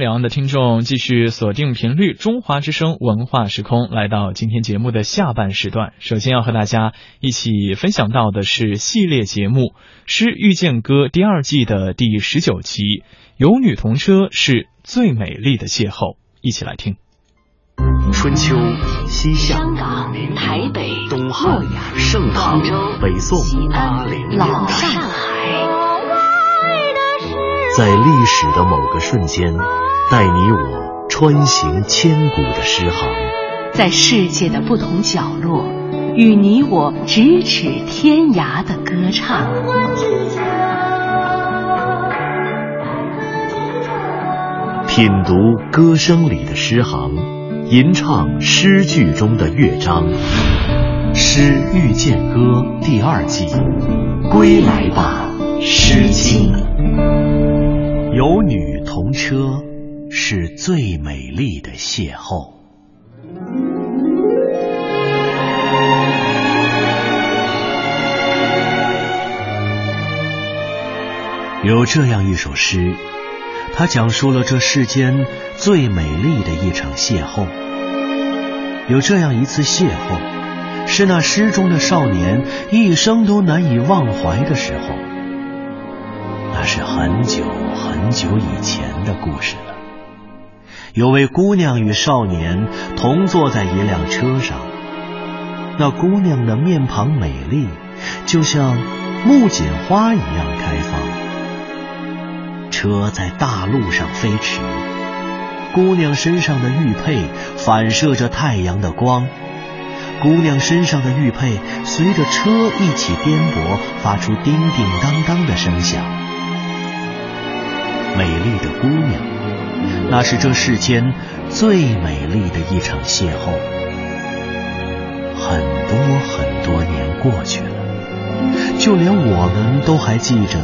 两岸的听众继续锁定频率中华之声文化时空，来到今天节目的下半时段。首先要和大家一起分享到的是系列节目《诗遇见歌》第二季的第十九集《有女同车是最美丽的邂逅》，一起来听。春秋、西夏、香港、台北、东汉、盛唐、北宋、安、老上海，在历史的某个瞬间，带你我穿行千古的诗行；在世界的不同角落，与你我咫尺天涯的歌唱。品读歌声里的诗行。吟唱诗句中的乐章，《诗遇见歌》第二季，归来吧，《诗经》。有女同车，是最美丽的邂逅。有这样一首诗。它讲述了这世间最美丽的一场邂逅。有这样一次邂逅，是那诗中的少年一生都难以忘怀的时候。那是很久很久以前的故事了。有位姑娘与少年同坐在一辆车上，那姑娘的面庞美丽，就像木槿花一样开放。车在大路上飞驰，姑娘身上的玉佩反射着太阳的光，姑娘身上的玉佩随着车一起颠簸，发出叮叮当当的声响。美丽的姑娘，那是这世间最美丽的一场邂逅。很多很多年过去了，就连我们都还记着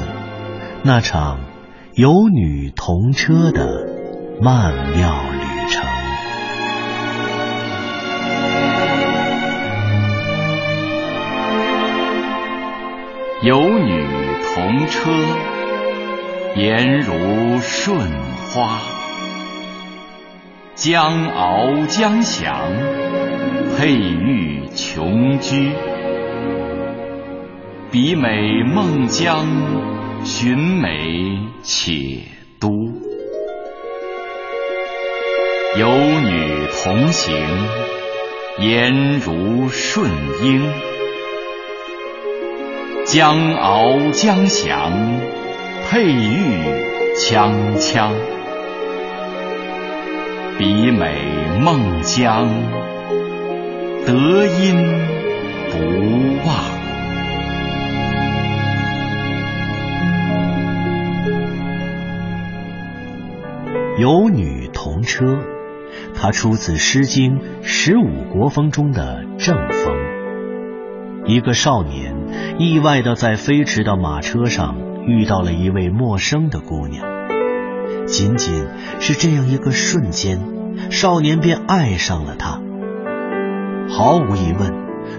那场。有女同车的曼妙旅程。有女同车，颜如舜花。江翱江翔，佩玉琼居。比美孟姜。寻美且都，有女同行，颜如舜英。江翱江翔，佩玉锵锵。比美孟姜，德音不忘。有女同车，它出自《诗经·十五国风》中的正风。一个少年意外的在飞驰的马车上遇到了一位陌生的姑娘，仅仅是这样一个瞬间，少年便爱上了她。毫无疑问，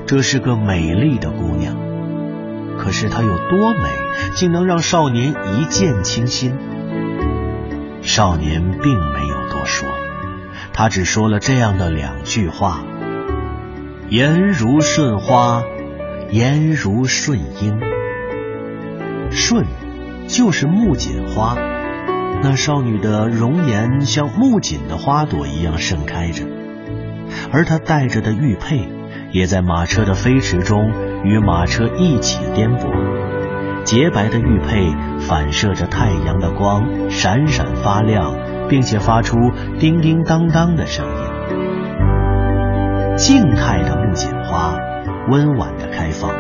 这是个美丽的姑娘。可是她有多美，竟能让少年一见倾心？少年并没有多说，他只说了这样的两句话：“颜如舜花，颜如舜英。”舜就是木槿花，那少女的容颜像木槿的花朵一样盛开着，而她戴着的玉佩，也在马车的飞驰中与马车一起颠簸。洁白的玉佩反射着太阳的光，闪闪发亮，并且发出叮叮当当的声音。静态的木槿花温婉的开放，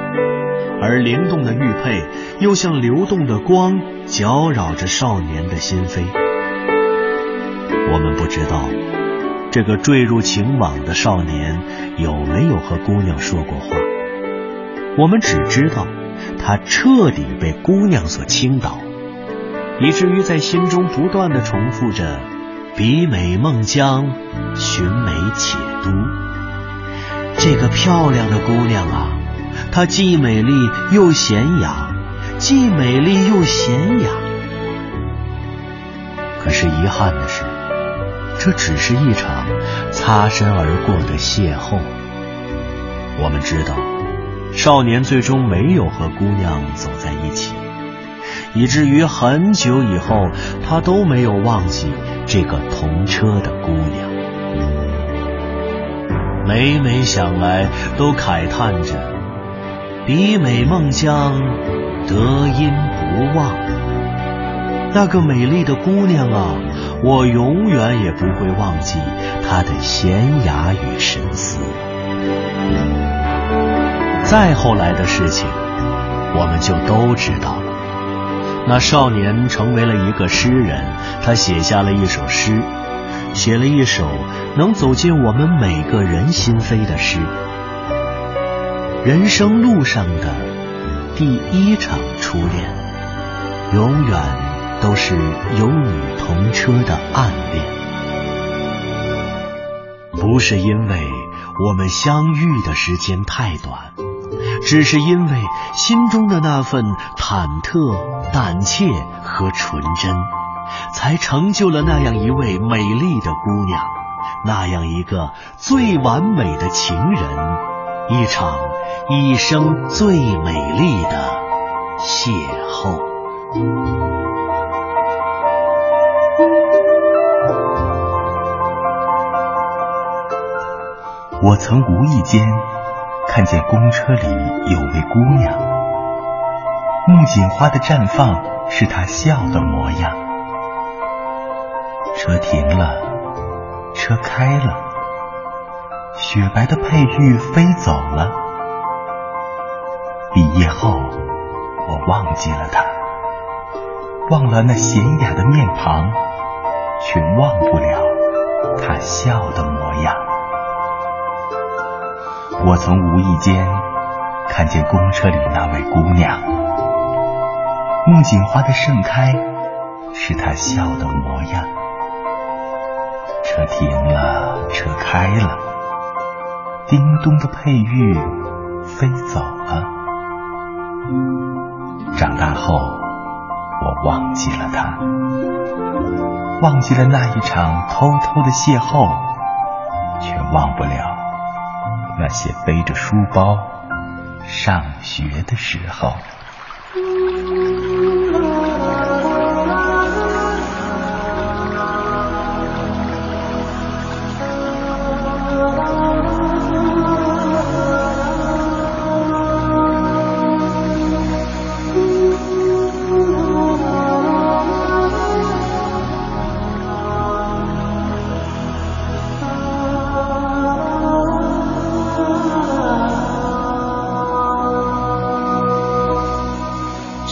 而灵动的玉佩又像流动的光，搅扰着少年的心扉。我们不知道这个坠入情网的少年有没有和姑娘说过话，我们只知道。他彻底被姑娘所倾倒，以至于在心中不断的重复着“比美孟姜，寻美且都”。这个漂亮的姑娘啊，她既美丽又娴雅，既美丽又娴雅。可是遗憾的是，这只是一场擦身而过的邂逅。我们知道，少年最终没有和姑娘走在一起，以至于很久以后，他都没有忘记这个同车的姑娘。每每想来，都慨叹着：“比美孟姜，得音不忘。”那个美丽的姑娘啊，我永远也不会忘记她的娴雅与神思。再后来的事情，我们就都知道了。那少年成为了一个诗人，他写下了一首诗，写了一首能走进我们每个人心扉的诗。人生路上的第一场初恋，永远都是有你同车的暗恋，不是因为我们相遇的时间太短。只是因为心中的那份忐忑、胆怯和纯真，才成就了那样一位美丽的姑娘，那样一个最完美的情人，一场一生最美丽的邂逅。我曾无意间。看见公车里有位姑娘，木槿花的绽放是她笑的模样。车停了，车开了，雪白的佩玉飞走了。以后，我忘记了她，忘了那娴雅的面庞，却忘不了她笑的模样。我曾无意间看见公车里那位姑娘，木槿花的盛开是她笑的模样。车停了，车开了，叮咚的佩玉飞走了。长大后，我忘记了他，忘记了那一场偷偷的邂逅，却忘不了。那些背着书包上学的时候。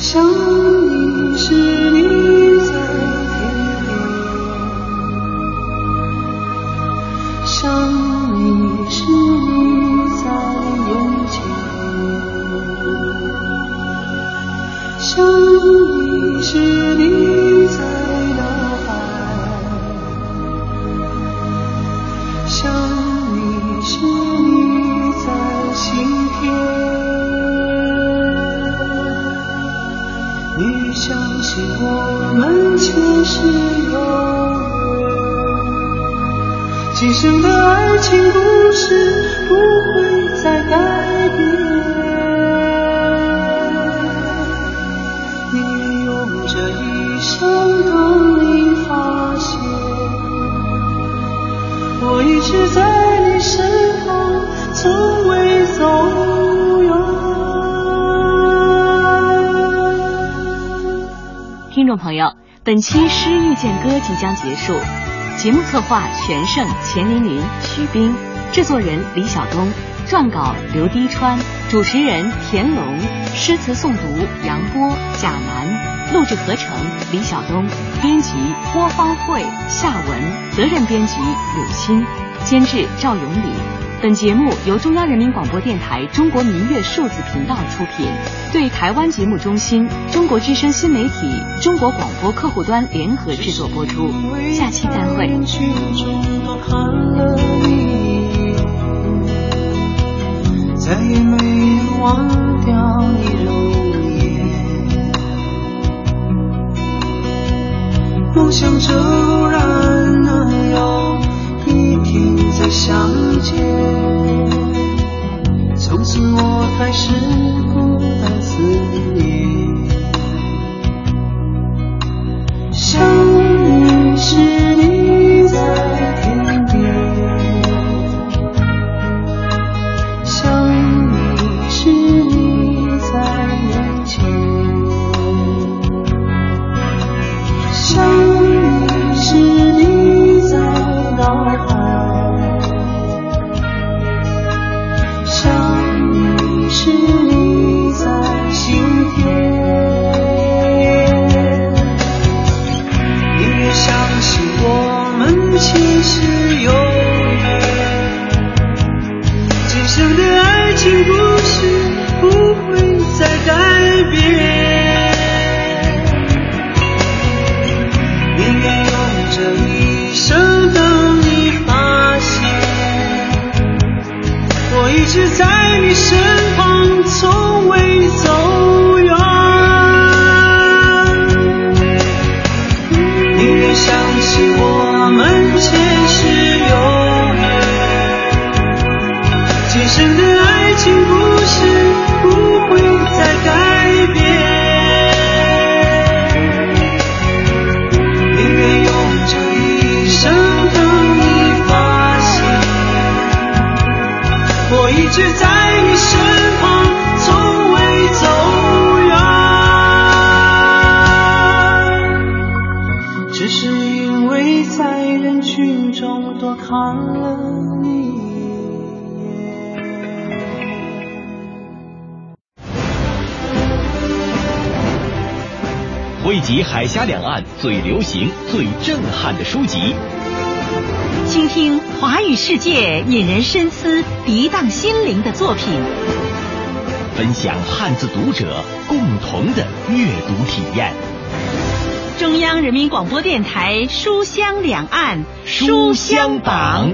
想你时你本期《诗遇见歌》即将结束，节目策划全胜、钱琳琳、徐冰，制作人李晓东，撰稿刘滴川，主持人田龙，诗词诵读杨波、贾楠。录制合成李晓东，编辑郭方慧、夏文，责任编辑柳青，监制赵永礼。本节目由中央人民广播电台中国民乐数字频道出品，对台湾节目中心、中国之声新媒体、中国广播客户端联合制作播出。下期再会。再也没有忘掉你容颜，梦想骤然能有一天再相见，情故事不会再改变，宁愿用这一生等你发现，我一直在你身旁，从未走远，只是因为在人群中多看了汇集海峡两岸最流行、最震撼的书籍，倾听华语世界引人深思、涤荡心灵的作品。分享汉字读者共同的阅读体验。中央人民广播电台书香两岸书香榜。